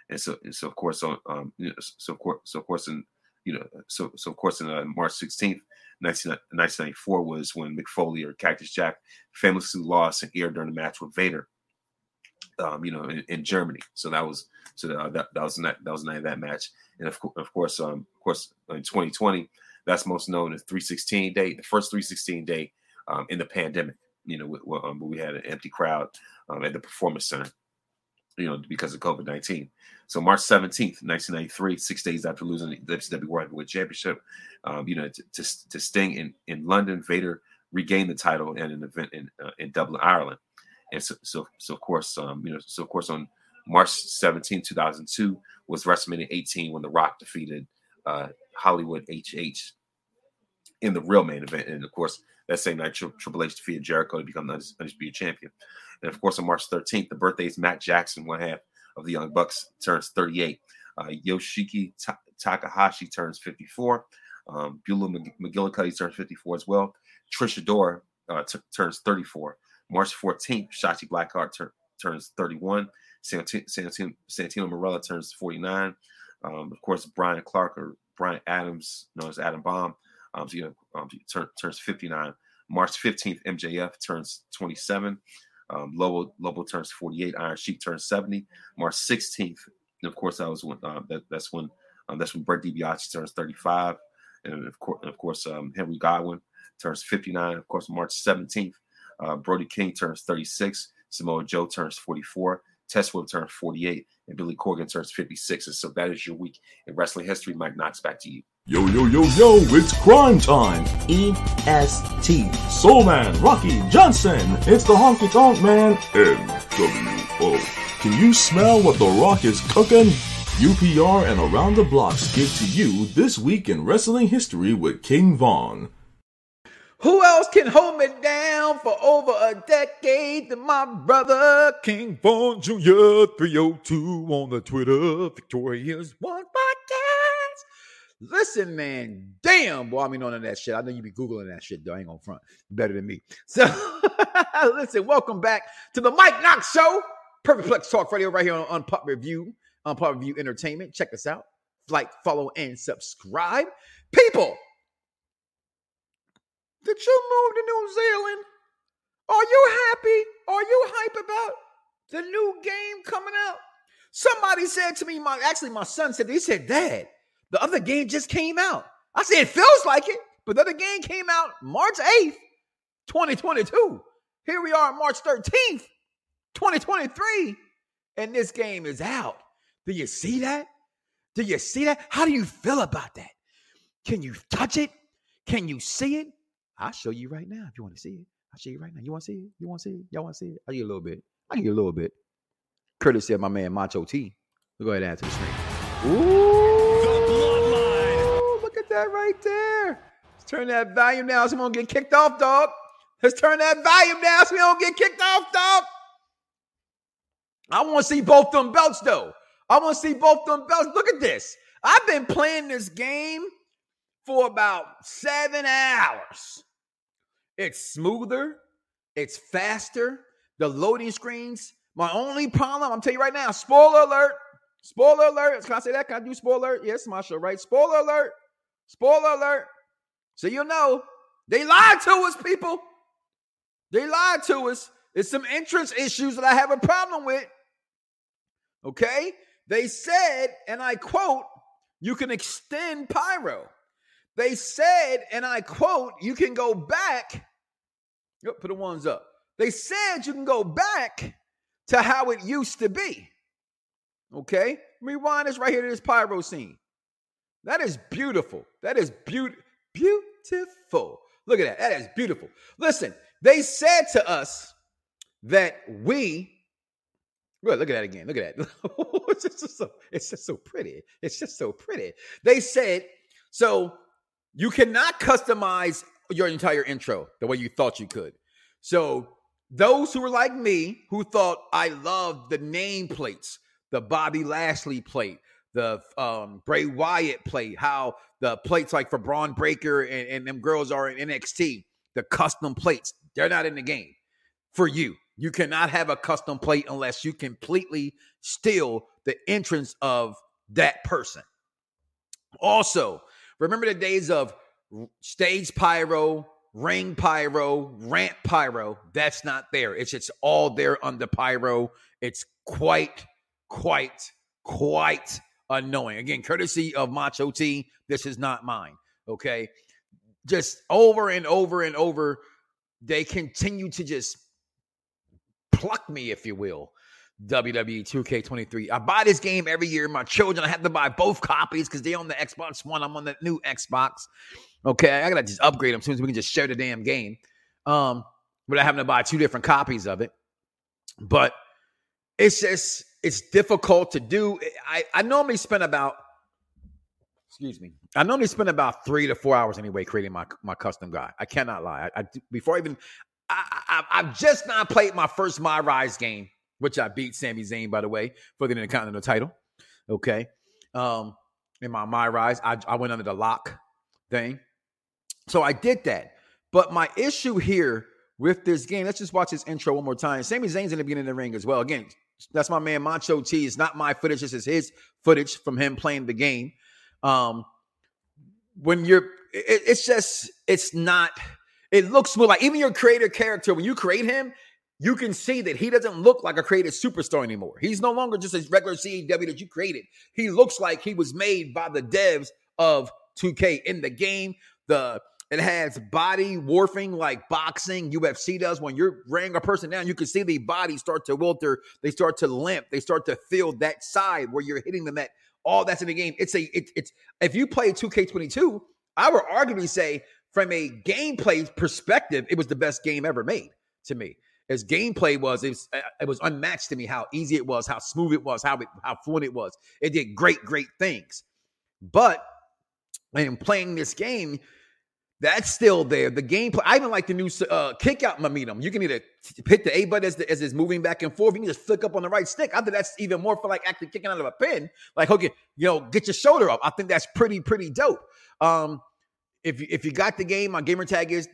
And so, and so of course, on um, you know, so of course, so of course, in you know, so so of course, in uh, March 16th, 1994 was when Mick Foley or Cactus Jack famously lost an ear during the match with Vader. Um, you know, in, in, Germany. So that was so uh, that that was that that was of that match. And of, of course, um, of course, in 2020, that's most known as 316 day, the first 316 day um, in the pandemic. You know, um, we had an empty crowd um, at the Performance Center you know, because of COVID 19. So March 17th, 1993, six days after losing the WCW World Heavyweight Championship, um, you know, to, to, to, Sting in, in London, Vader regained the title at an event in uh, in Dublin, Ireland. And so, so, so of course, um, you know, so of course on March 17, 2002 was WrestleMania 18 when The Rock defeated uh, Hollywood HH in the real main event. And of course, that same night, Triple H defeated Jericho to become the undisputed champion. And of course, on March 13th, the birthday is Matt Jackson, one half of the Young Bucks, turns 38. Uh, Yoshiki Ta- Takahashi turns 54. Um, Beulah McGillicuddy turns 54 as well. Trisha Adora uh, t- turns 34. March 14th, Shotzi Blackheart tur- turns 31. Santino, Santino, Santino Marella turns 49. Um, of course, Brian Clark or Brian Adams, known as Adam Bomb, um, you know, um, turn, turns 59. March 15th, MJF turns 27. Um, Lobo, turns 48. Iron Sheik turns 70. March 16th, and of course, that was when uh, that, that's when um, that's when Brett DiBiase turns 35, and of course, and of course, um, Henry Godwinn turns 59. Of course, March 17th, uh, Brody King turns 36. Samoa Joe turns 44. Test Whip turns 48, and Billy Corgan turns 56. And so that is your week in wrestling history. Mike Knoxxx, back to you. Yo, yo, yo, yo, it's crime time. EST. Soul Man, Rocky Johnson, it's the honky tonk man, NWO. Can you smell what The Rock is cooking? UPR and Around the Blocks give to you This Week in Wrestling History with King Vaughn. Who else can hold me down for over a decade than my brother King Vaughn Jr. 302 on the Twitter Victorious One Podcast? Listen, man, damn, boy, I mean, none of that shit. I know you be Googling that shit, though. I ain't gonna front. Better than me. So, listen, welcome back to the Mike Knoxxx Show. Perfect Plex Talk Radio right here on, Unpop Review, on Pop Review Entertainment. Check us out. Like, follow, and subscribe. People, Did you move to New Zealand? Are you happy? Are you hype about the new game coming out? Somebody said to me, my actually my son said, he said, Dad, the other game just came out. I said, it feels like it, but the other game came out March 8th, 2022. Here we are March 13th, 2023, and this game is out. Do you see that? Do you see that? How do you feel about that? Can you touch it? Can you see it? I'll show you right now if you want to see it. I'll show you right now. You want to see it? You want to see it? Y'all want to see it? I'll give you a little bit. I'll give you a little bit. Courtesy of my man Macho T. We'll go ahead and add to the screen. Ooh. That right there. Let's turn that volume down so we don't get kicked off, dog. Let's turn that volume down so we don't get kicked off, dog. I want to see both them belts, though. I want to see both them belts. Look at this. I've been playing this game for about seven hours. It's smoother, it's faster. The loading screens. My only problem, I'm telling you right now, spoiler alert. Spoiler alert. Can I say that? Can I do spoiler alert? Yes, Masha, right? Spoiler alert. Spoiler alert. So you know, they lied to us, people. They lied to us. It's some entrance issues that I have a problem with. Okay? They said, and I quote, you can extend pyro. They said, and I quote, you can go back. Yep, put the ones up. They said you can go back to how it used to be. Okay? Rewind this right here to this pyro scene. That is beautiful. That is be- beautiful. Look at that. That is beautiful. Listen, they said to us that we Look, at that again. Look at that. it's, just so, it's just so pretty. It's just so pretty. They said, so you cannot customize your entire intro the way you thought you could. So those who were like me, who thought I loved the nameplates, the Bobby Lashley plate, the um, Bray Wyatt plate, how the plates like for Bron Breakker and, and them girls are in NXT, the custom plates, they're not in the game for you. You cannot have a custom plate unless you completely steal the entrance of that person. Also, remember the days of stage pyro, ring pyro, ramp pyro. That's not there. It's it's all there under pyro. It's quite, quite, quite annoying. Again, courtesy of Macho T. This is not mine. Okay. Just over and over and over, they continue to just pluck me, if you will. WWE 2K23. I buy this game every year. My children, I have to buy both copies because they on the Xbox One. I'm on the new Xbox. Okay, I gotta just upgrade them soon as we can just share the damn game. Um, I having to buy two different copies of it. But it's just it's difficult to do. I, I normally spend about excuse me. I normally spend about three to four hours anyway creating my my custom guy. I cannot lie. I, I before I even I, I, have just not played my first My Rise game, which I beat Sami Zayn, by the way, for the Intercontinental title. Okay. Um, in my My Rise, I, I went under the lock thing. So I did that. But my issue here with this game, let's just watch this intro one more time. Sami Zayn's in the beginning of the ring as well. Again, that's my man Macho T. It's not my footage, this is his footage from him playing the game. Um, when you're, it, it's just, it's not it looks smooth. Like even your creator character, when you create him, you can see that he doesn't look like a created superstar anymore. He's no longer just a regular CAW that you created. He looks like he was made by the devs of 2K in the game. The it has body warping like boxing, UFC does. When you're weighing a person down, you can see the body start to wilter. They start to limp. They start to feel that side where you're hitting them at. All that's in the game. It's a it, it's if you play 2K22, I would arguably say from a gameplay perspective, it was the best game ever made to me. As gameplay was, it was uh, it was unmatched to me. How easy it was, how smooth it was, how it, how fluent it was. It did great, great things. But in playing this game, that's still there. The gameplay. I even like the new uh, kick out momentum. You can either hit the A button as, the, as it's moving back and forth. You can just flick up on the right stick. I think that's even more for like actually kicking out of a pin. Like, okay, you know, get your shoulder up. I think that's pretty, pretty dope. Um, if if you got the game, my gamer tag is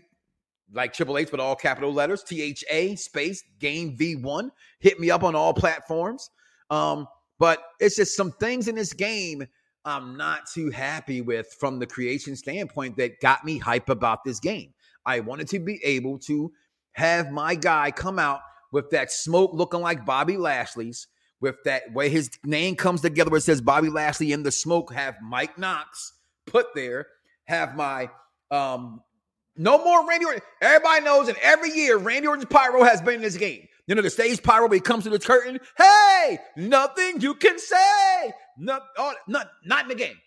like Triple H, but all capital letters, T H A space game V1. Hit me up on all platforms. Um, but it's just some things in this game I'm not too happy with from the creation standpoint that got me hype about this game. I wanted to be able to have my guy come out with that smoke looking like Bobby Lashley's, with that way his name comes together where it says Bobby Lashley in the smoke, have Mike Knoxxx put there, have my um no more Randy Orton. Everybody knows, and every year Randy Orton's pyro has been in this game. You know, the stage pyro when he comes to the curtain. Hey, nothing you can say. No, oh, not, not in the game.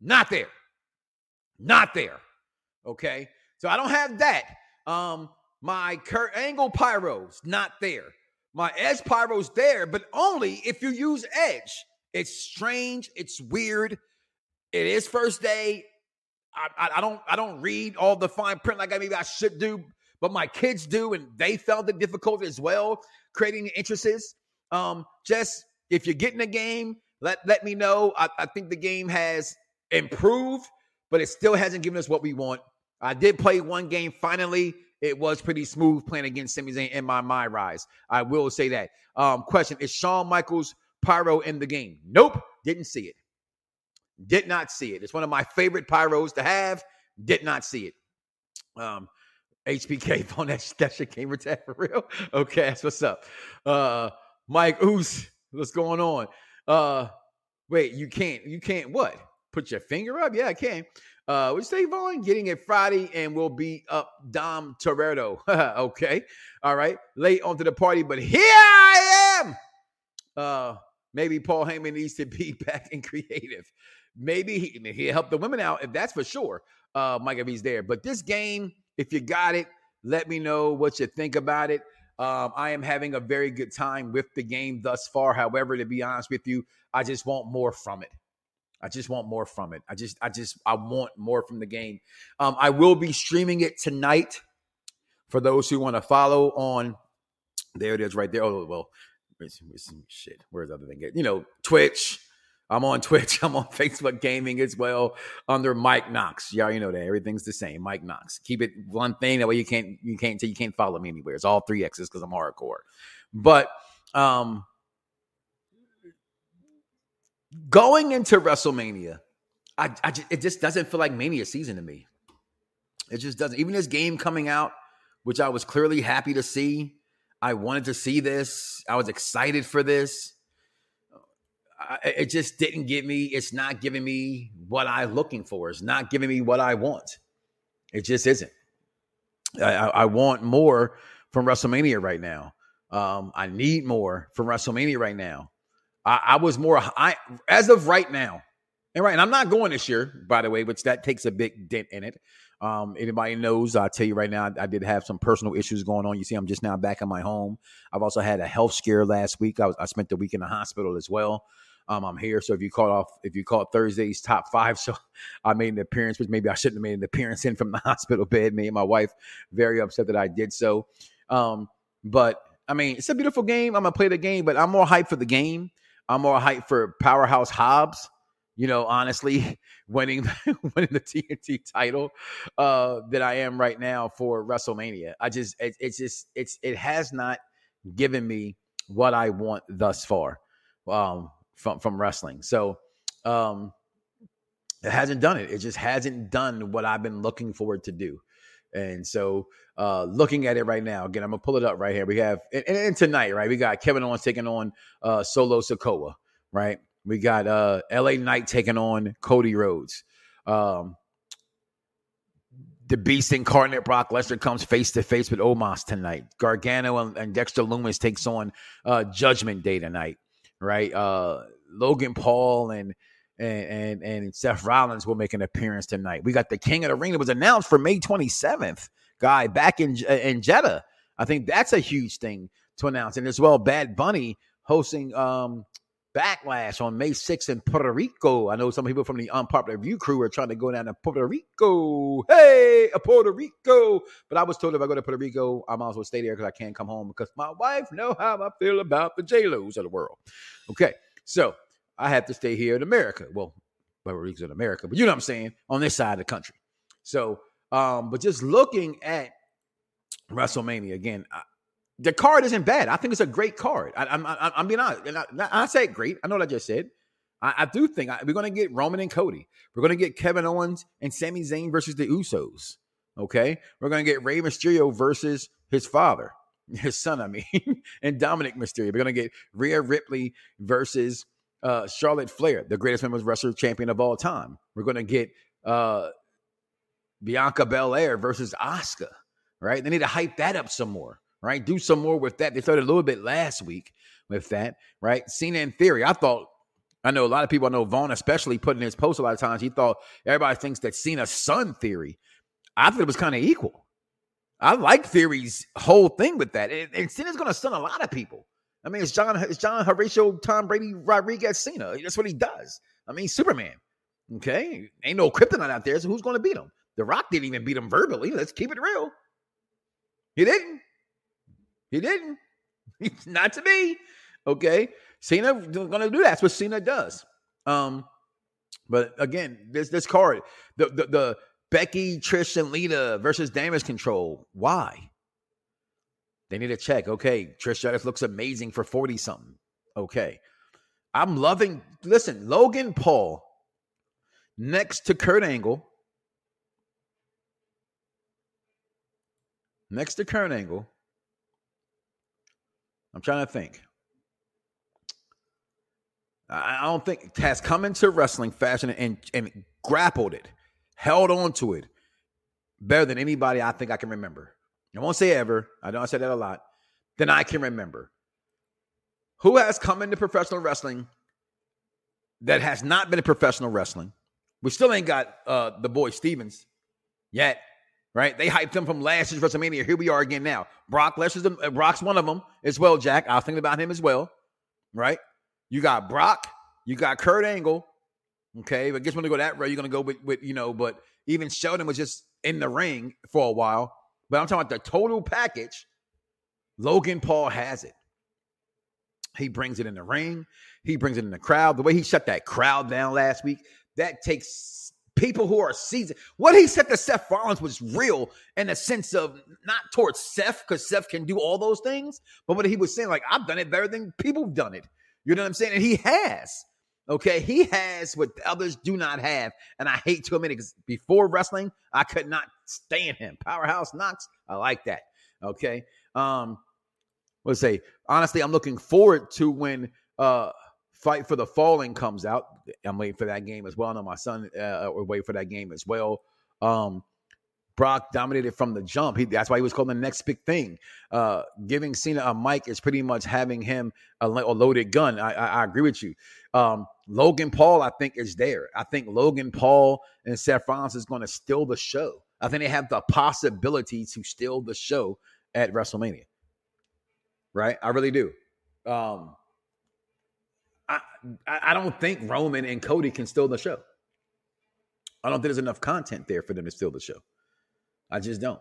Not there. Not there. Okay. So I don't have that. Um, my Kurt Angle pyro's not there. My Edge pyro's there, but only if you use Edge. It's strange. It's weird. It is first day. I, I, I don't I don't read all the fine print like I maybe I should do, but my kids do, and they felt it difficult as well, creating the interests. Um, just if you're getting a game, let let me know. I, I think the game has improved, but it still hasn't given us what we want. I did play one game finally. It was pretty smooth playing against Sami Zayn in my my rise. I will say that. Um, question: Is Shawn Michaels pyro in the game? Nope, didn't see it. Did not see it. It's one of my favorite pyros to have. Did not see it. Um, HBK phone that, that shit came attack for real. Okay, that's what's up. Uh, Mike Oos, what's going on? Uh, wait, you can't, you can't what? Put your finger up? Yeah, I can. Uh, we say Vaughn getting it Friday and we'll be up Dom Toretto. okay, all right. Late onto the party, but here I am. Uh, maybe Paul Heyman needs to be back in creative. Maybe he, he'll help the women out if that's for sure. Uh, Mike, if he's there. But this game, if you got it, let me know what you think about it. Um, I am having a very good time with the game thus far. However, to be honest with you, I just want more from it. I just want more from it. I just, I just, I want more from the game. Um, I will be streaming it tonight for those who want to follow on. There it is, right there. Oh well, shit. Where's the other thing? You know, Twitch, I'm on Twitch. I'm on Facebook Gaming as well under Mike Knoxxx. Yeah, you know that everything's the same. Mike Knoxxx. Keep it one thing that way you can't you can't you can't follow me anywhere. It's all three X's because I'm hardcore. But um going into WrestleMania, I, I just, it just doesn't feel like Mania season to me. It just doesn't. Even this game coming out, which I was clearly happy to see. I wanted to see this. I was excited for this I, it just didn't give me. It's not giving me what I'm looking for. It's not giving me what I want. It just isn't. I, I want more from WrestleMania right now. Um, I need more from WrestleMania right now. I, I, was more I as of right now, and right, and I'm not going this year, by the way, which that takes a big dent in it. Um, anybody knows, I'll tell you right now, I, I, did have some personal issues going on. You see, I'm just now back in my home. I've also had a health scare last week. I was I spent the week in the hospital as well. Um, I'm here. So if you caught off, if you caught Thursday's top five, so I made an appearance, which maybe I shouldn't have made an appearance in from the hospital bed. Me and my wife very upset that I did so. Um, but I mean, it's a beautiful game. I'm gonna play the game, but I'm more hyped for the game. I'm more hyped for Powerhouse Hobbs. You know, honestly, winning winning the TNT title uh, that I am right now for WrestleMania. I just it, it's just it's it has not given me what I want thus far. Um, from from wrestling. So um it hasn't done it. It just hasn't done what I've been looking forward to do. And so uh looking at it right now, again, I'm gonna pull it up right here. We have and, and tonight, right? We got Kevin Owens taking on uh Solo Sikoa, right? We got uh LA Knight taking on Cody Rhodes. Um the Beast incarnate Brock Lesnar comes face to face with Omos tonight. Gargano and, and Dexter Lumis takes on uh, Judgment Day tonight right? Uh, Logan Paul and and and and Seth Rollins will make an appearance tonight. We got the King of the Ring that was announced for May 27th, guy back in in Jeddah. I think that's a huge thing to announce, and as well, Bad Bunny hosting um Backlash on May 6th in Puerto Rico. I know some people from the Unpopular View crew are trying to go down to Puerto Rico. Hey, a Puerto Rico. But I was told if I go to Puerto Rico, I might as well stay there because I can't come home because my wife know how I feel about the J-Los of the world. Okay, so I have to stay here in America. Well, Puerto Rico's in America, but you know what I'm saying, on this side of the country. So, um, but just looking at WrestleMania again, the card isn't bad. I think it's a great card. I, am I'm, I'm being honest. And I, I say great. I know what I just said. I, I do think I, we're going to get Roman and Cody. We're going to get Kevin Owens and Sami Zayn versus the Usos. Okay, we're gonna get Rey Mysterio versus his father, his son, I mean, and Dominik Mysterio. We're gonna get Rhea Ripley versus uh, Charlotte Flair, the greatest women's wrestler champion of all time. We're gonna get uh, Bianca Belair versus Asuka. Right? They need to hype that up some more. Right? Do some more with that. They started a little bit last week with that. Right? Cena in theory. I thought I know a lot of people, I know Vaughn especially put in his post a lot of times, he thought everybody thinks that Cena's son theory. I thought it was kind of equal. I like Theory's whole thing with that. And, and Cena's going to stun a lot of people. I mean, it's John, it's John Horatio, Tom Brady, Rodriguez, Cena. That's what he does. I mean, Superman. Okay. Ain't no kryptonite out there. So who's going to beat him? The Rock didn't even beat him verbally. Let's keep it real. He didn't. He didn't. Not to me. Okay. Cena going to do that. That's what Cena does. Um, but again, this this card, the the, the Becky, Trish, and Lita versus Damage Control. Why? They need to check. Okay, Trish Stratus looks amazing for 40 something. Okay. I'm loving, listen, Logan Paul next to Kurt Angle. Next to Kurt Angle. I'm trying to think. I don't think has come into wrestling fashion and, and grappled it held on to it better than anybody I think I can remember. I won't say ever. I know I said that a lot. Than I can remember. Who has come into professional wrestling that has not been in professional wrestling? We still ain't got uh, the boy Stevens yet, right? They hyped him from last year's WrestleMania. Here we are again now. Brock Lesnar's uh, Brock's one of them as well. Jack, I was thinking about him as well, right? You got Brock, you got Kurt Angle, Okay, but guess when you go that route, you're gonna go with, with you know. But even Sheldon was just in the ring for a while. But I'm talking about the total package. Logan Paul has it. He brings it in the ring. He brings it in the crowd. The way he shut that crowd down last week, that takes people who are seasoned. What he said to Seth Rollins was real in the sense of not towards Seth, because Seth can do all those things, but what he was saying, like, I've done it better than people have done it. You know what I'm saying? And he has. Okay, he has what others do not have, and I hate to admit it because before wrestling, I could not stand him. Powerhouse Knox, I like that. Okay, um, let's say honestly, I'm looking forward to when uh Fight for the Fallen comes out. I'm waiting for that game as well. I know my son uh, will wait for that game as well. Um, Brock dominated from the jump. He, that's why he was called the next big thing. Uh, giving Cena a mic is pretty much having him a, a loaded gun. I, I, I, agree with you. Um, Logan Paul, I think, is there. I think Logan Paul and Seth Rollins is going to steal the show. I think they have the possibility to steal the show at WrestleMania. Right? I really do. Um, I, I don't think Roman and Cody can steal the show. I don't think there's enough content there for them to steal the show. I just don't.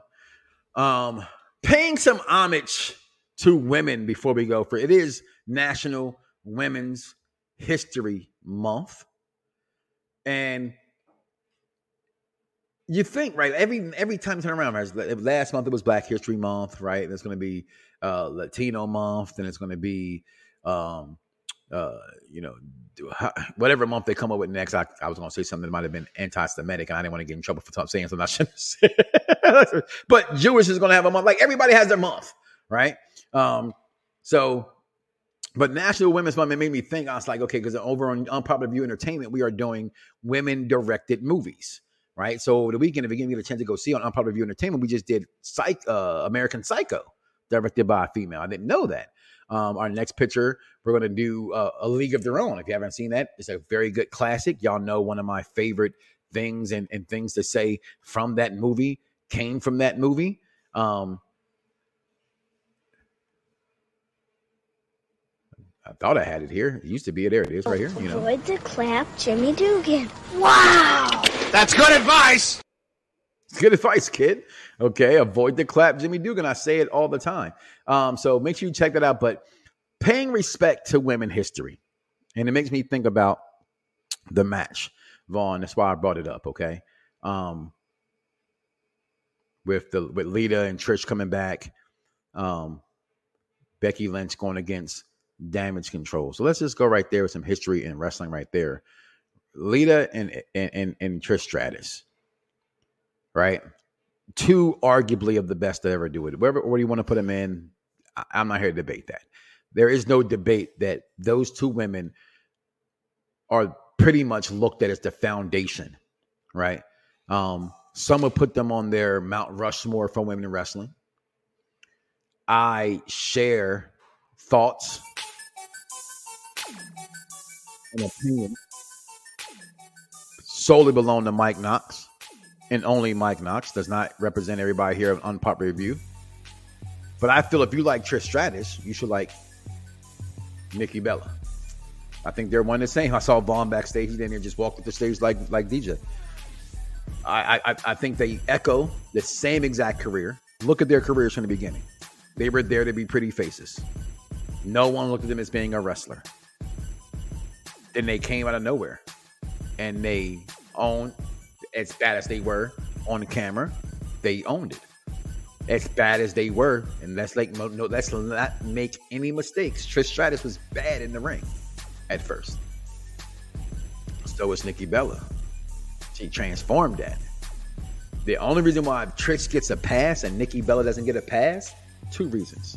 Um, paying some homage to women before we go for it is National Women's History Month, and you think right every every time you turn around right last month it was black history month right there's going to be uh latino month then it's going to be um uh you know whatever month they come up with next, I, I was going to say something that might have been anti-Semitic, and I didn't want to get in trouble for saying something I shouldn't say. but Jewish is going to have a month. Like everybody has their month, right? Um, so, but National Women's Month made me think. I was like, okay, because over on Unpopular View Entertainment, we are doing women-directed movies, right? So the weekend, if you get a chance to go see on Unpopular View Entertainment, we just did Psych, uh, American Psycho, directed by a female. I didn't know that. Um, our next picture, we're going to do uh, A League of Their Own. If you haven't seen that, it's a very good classic. Y'all know one of my favorite things and, and things to say from that movie came from that movie. Um, I thought I had it here. It used to be there. It is right here. You know. Avoid the clap, Jimmy Dugan. Wow, that's good advice. Good advice, kid. Okay, avoid the clap, Jimmy Dugan. I say it all the time. Um, so make sure you check that out. But paying respect to women history, and it makes me think about the match, Vaughn. That's why I brought it up. Okay, um, with the with Lita and Trish coming back, um, Becky Lynch going against Damage Control. So let's just go right there with some history and wrestling right there. Lita and and and, and Trish Stratus right? two arguably of the best to ever do it. Wherever where do you want to put them in? I'm not here to debate that. There is no debate that those two women are pretty much looked at as the foundation, right? Um, some would put them on their Mount Rushmore for women in wrestling. I share thoughts and opinions solely belong to Mike Knoxxx and only Mike Knoxxx. Does not represent everybody here of Unpopular Review. But I feel if you like Trish Stratus, you should like Nikki Bella. I think they're one the same. I saw Vaughn backstage. He didn't even just walk up the stage like like DJ. I, I I think they echo the same exact career. Look at their careers from the beginning. They were there to be pretty faces. No one looked at them as being a wrestler. Then they came out of nowhere and they owned as bad as they were on camera, they owned it. As bad as they were, and let's like no, no let's not make any mistakes. Trish Stratus was bad in the ring at first. So was Nikki Bella. She transformed that. The only reason why Trish gets a pass and Nikki Bella doesn't get a pass, two reasons.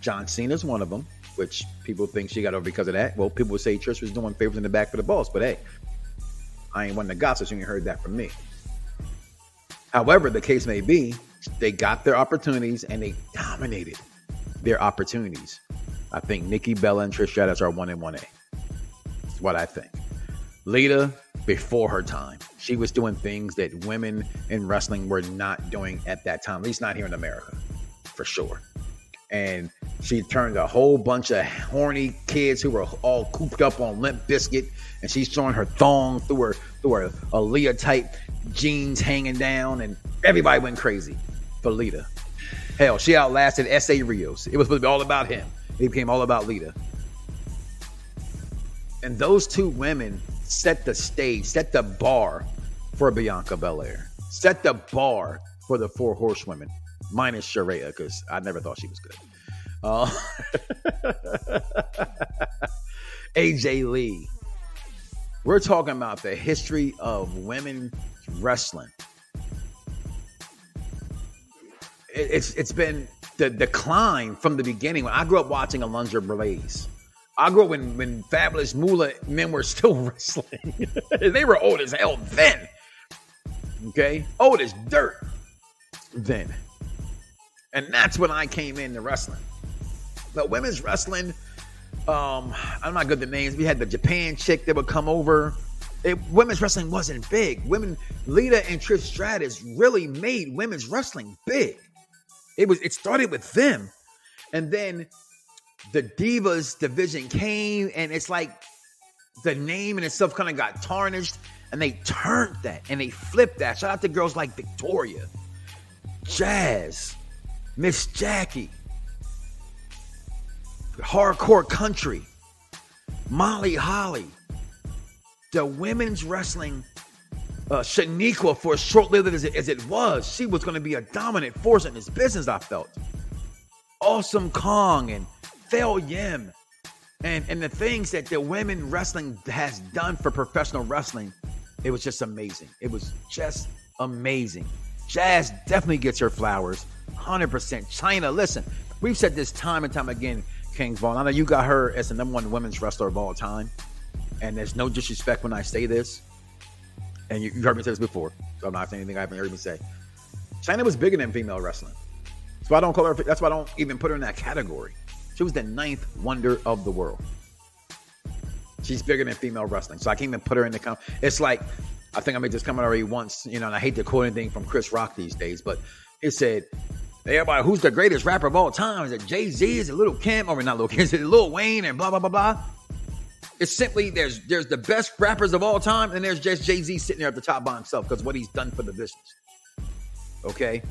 John Cena's one of them, which people think she got over because of that. Well, people would say Trish was doing favors in the back for the boss, but hey, I ain't one to gossip, so you heard that from me. However, the case may be, they got their opportunities and they dominated their opportunities. I think Nikki Bella and Trish Stratus are one and one A. That's what I think. Lita, before her time, she was doing things that women in wrestling were not doing at that time, at least not here in America, for sure. And she turned a whole bunch of horny kids who were all cooped up on Limp Bizkit, and she's showing her thong through her through her Aaliyah type jeans hanging down, and everybody went crazy for Lita. Hell, she outlasted Essa Rios. It was supposed to be all about him. It became all about Lita. And those two women set the stage, set the bar for Bianca Belair, set the bar for the four horsewomen, minus Saraya, because I never thought she was good. Uh, AJ Lee. We're talking about the history of women wrestling. It, it's it's been the decline from the beginning. When I grew up watching Alundra Blaze, I grew up when when Fabulous Moolah men were still wrestling. they were old as hell then. Okay, old as dirt then, and that's when I came into wrestling. But women's wrestling, um, I'm not good at names. We had the Japan chick that would come over. It, women's wrestling wasn't big. Women, Lita and Trish Stratus really made women's wrestling big. It was. It started with them, and then the Divas division came, and it's like the name in itself kind of got tarnished, and they turned that and they flipped that. Shout out to girls like Victoria, Jazz, Miss Jackie, Hardcore Country, Molly Holly, the women's wrestling. Uh, Shaniqua, for as short lived as, as it was, she was going to be a dominant force in this business. I felt Awesome Kong and Phil Yim and and the things that the women wrestling has done for professional wrestling, it was just amazing. It was just amazing. Jazz definitely gets her flowers, hundred percent. Chyna, listen, we've said this time and time again, Kings Vaughn. I know you got her as the number one women's wrestler of all time, and there's no disrespect when I say this. And you, you heard me say this before, so I'm not saying anything I haven't heard me say. Chyna was bigger than female wrestling. Why I don't call her. That's why I don't even put her in that category. She was the ninth wonder of the world. She's bigger than female wrestling, so I can't even put her in the count. It's like I think I made this comment already once, you know, and I hate to quote anything from Chris Rock these days, but it said, everybody, who's the greatest rapper of all time? Is it Jay Z? Is it Little Kim? Or not Little Kim? Is it Lil Wayne? And blah blah blah blah. It's simply there's there's the best rappers of all time, and there's just Jay Z sitting there at the top by himself because what he's done for the business. Okay,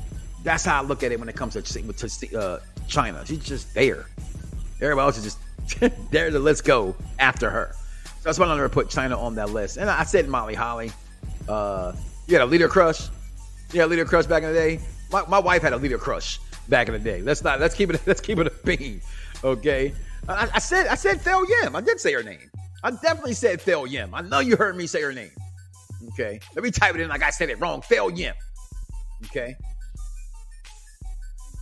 that's how I look at it when it comes to to uh, Chyna. She's just there. Everybody else is just there to let's go after her. So that's why I never put Chyna on that list. And I said Molly Holly. Uh, you had a Lita crush. Yeah, Lita crush back in the day. My, my wife had a Lita crush back in the day. Let's not let's keep it let's keep it a bean. Okay. I, I said I said Phil Yim. I did say her name. I definitely said Phil Yim. I know you heard me say her name. Okay. Let me type it in like I said it wrong. Phil Yim. Okay.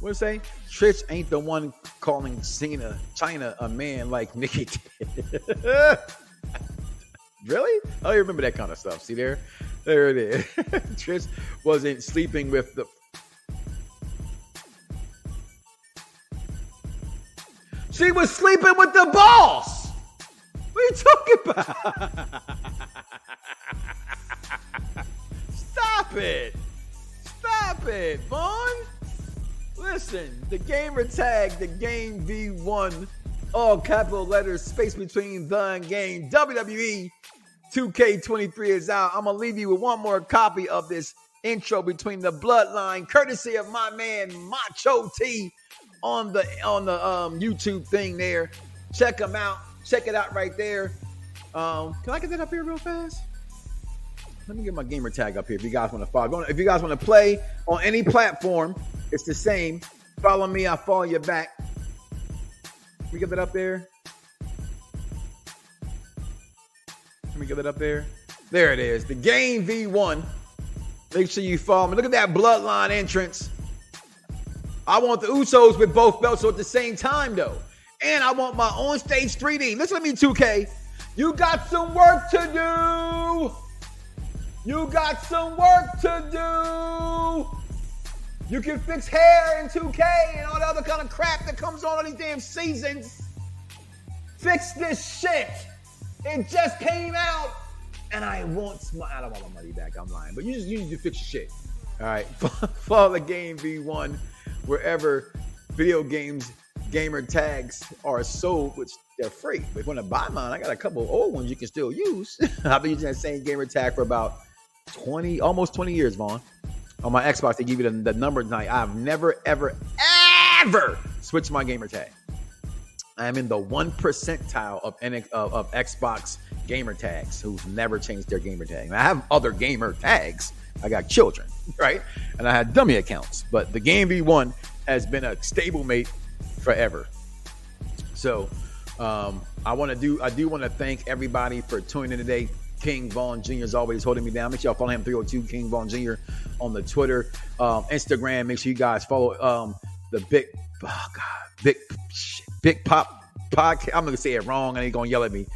What say? Trish ain't the one calling Cena Chyna a man like Nikki really? Oh, you remember that kind of stuff. See there? There it is. Trish wasn't sleeping with the She was sleeping with the boss. What are you talking about? Stop it. Stop it, Vaughn. Listen, the gamer tag, the game V1, all capital letters, space between the and game, WWE 2K23 is out. I'm gonna leave you with one more copy of this intro between the bloodline, courtesy of my man Macho T on the on the um, YouTube thing there. Check them out. Check it out right there. Um, can I get that up here real fast? Let me get my gamer tag up here if you guys want to follow. If you guys want to play on any platform, it's the same. Follow me, I'll follow you back. Let me get that up there. Let me get that up there. There it is. The game V1. Make sure you follow me. Look at that bloodline entrance. I want the Usos with both belts at the same time, though. And I want my own stage 3D. Listen to me, 2K. You got some work to do. You got some work to do. You can fix hair in 2K and all the other kind of crap that comes on all these damn seasons. Fix this shit. It just came out, and I want my. I don't want my money back. I'm lying, but you just you need to fix your shit. All right, follow the game V1 wherever video games gamer tags are sold, which they're free. But if you want to buy mine, I got a couple old ones you can still use. I've been using that same gamer tag for about 20, almost 20 years, Vaughn. On my Xbox, they give you the, the number tonight. I've never, ever, ever switched my gamer tag. I am in the one percentile of, of, of Xbox gamer tags who've never changed their gamer tag. I have other gamer tags. I got children, right? And I had dummy accounts, but the Game V1 has been a stablemate forever. So um, I want to do. I do want to thank everybody for tuning in today. King Vaughn Jr. is always holding me down. Make sure y'all follow him 302 King Vaughn Jr. on the Twitter, um, Instagram. Make sure you guys follow um, the big, oh God, big, big pop podcast. I'm gonna say it wrong, and he's gonna yell at me.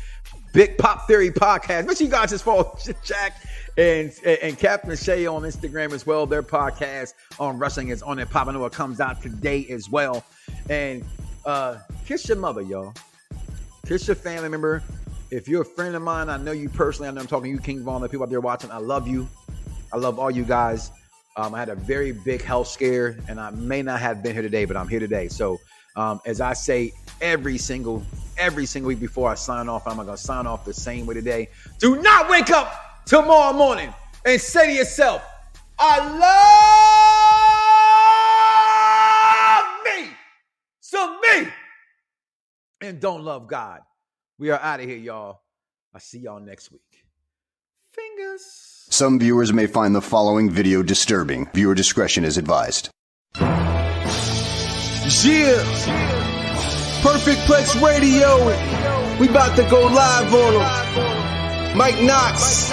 Big Pop Theory podcast. Make sure you guys just follow Jack and and Captain Shay on Instagram as well. Their podcast on wrestling is on it. Papa Noah comes out today as well. And uh, kiss your mother, y'all. Kiss your family member. If you're a friend of mine, I know you personally. I know I'm talking to you, King Vaughn, the people out there watching. I love you. I love all you guys. Um, I had a very big health scare, and I may not have been here today, but I'm here today. So, um, as I say every single every single week before I sign off, I'm gonna sign off the same way today. Do not wake up tomorrow morning and say to yourself, "I love me some me," and don't love God. We are out of here, y'all. I'll see y'all next week. Fingers. Some viewers may find the following video disturbing. Viewer discretion is advised. Yeah. Perfect Plex Radio. We about to go live on him. Mike Knoxxx.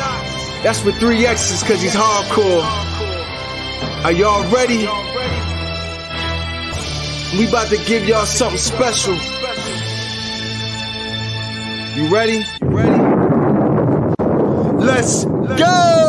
That's with three X's cause he's hardcore. Are y'all ready? We about to give y'all something special. You ready? You ready? Let's go!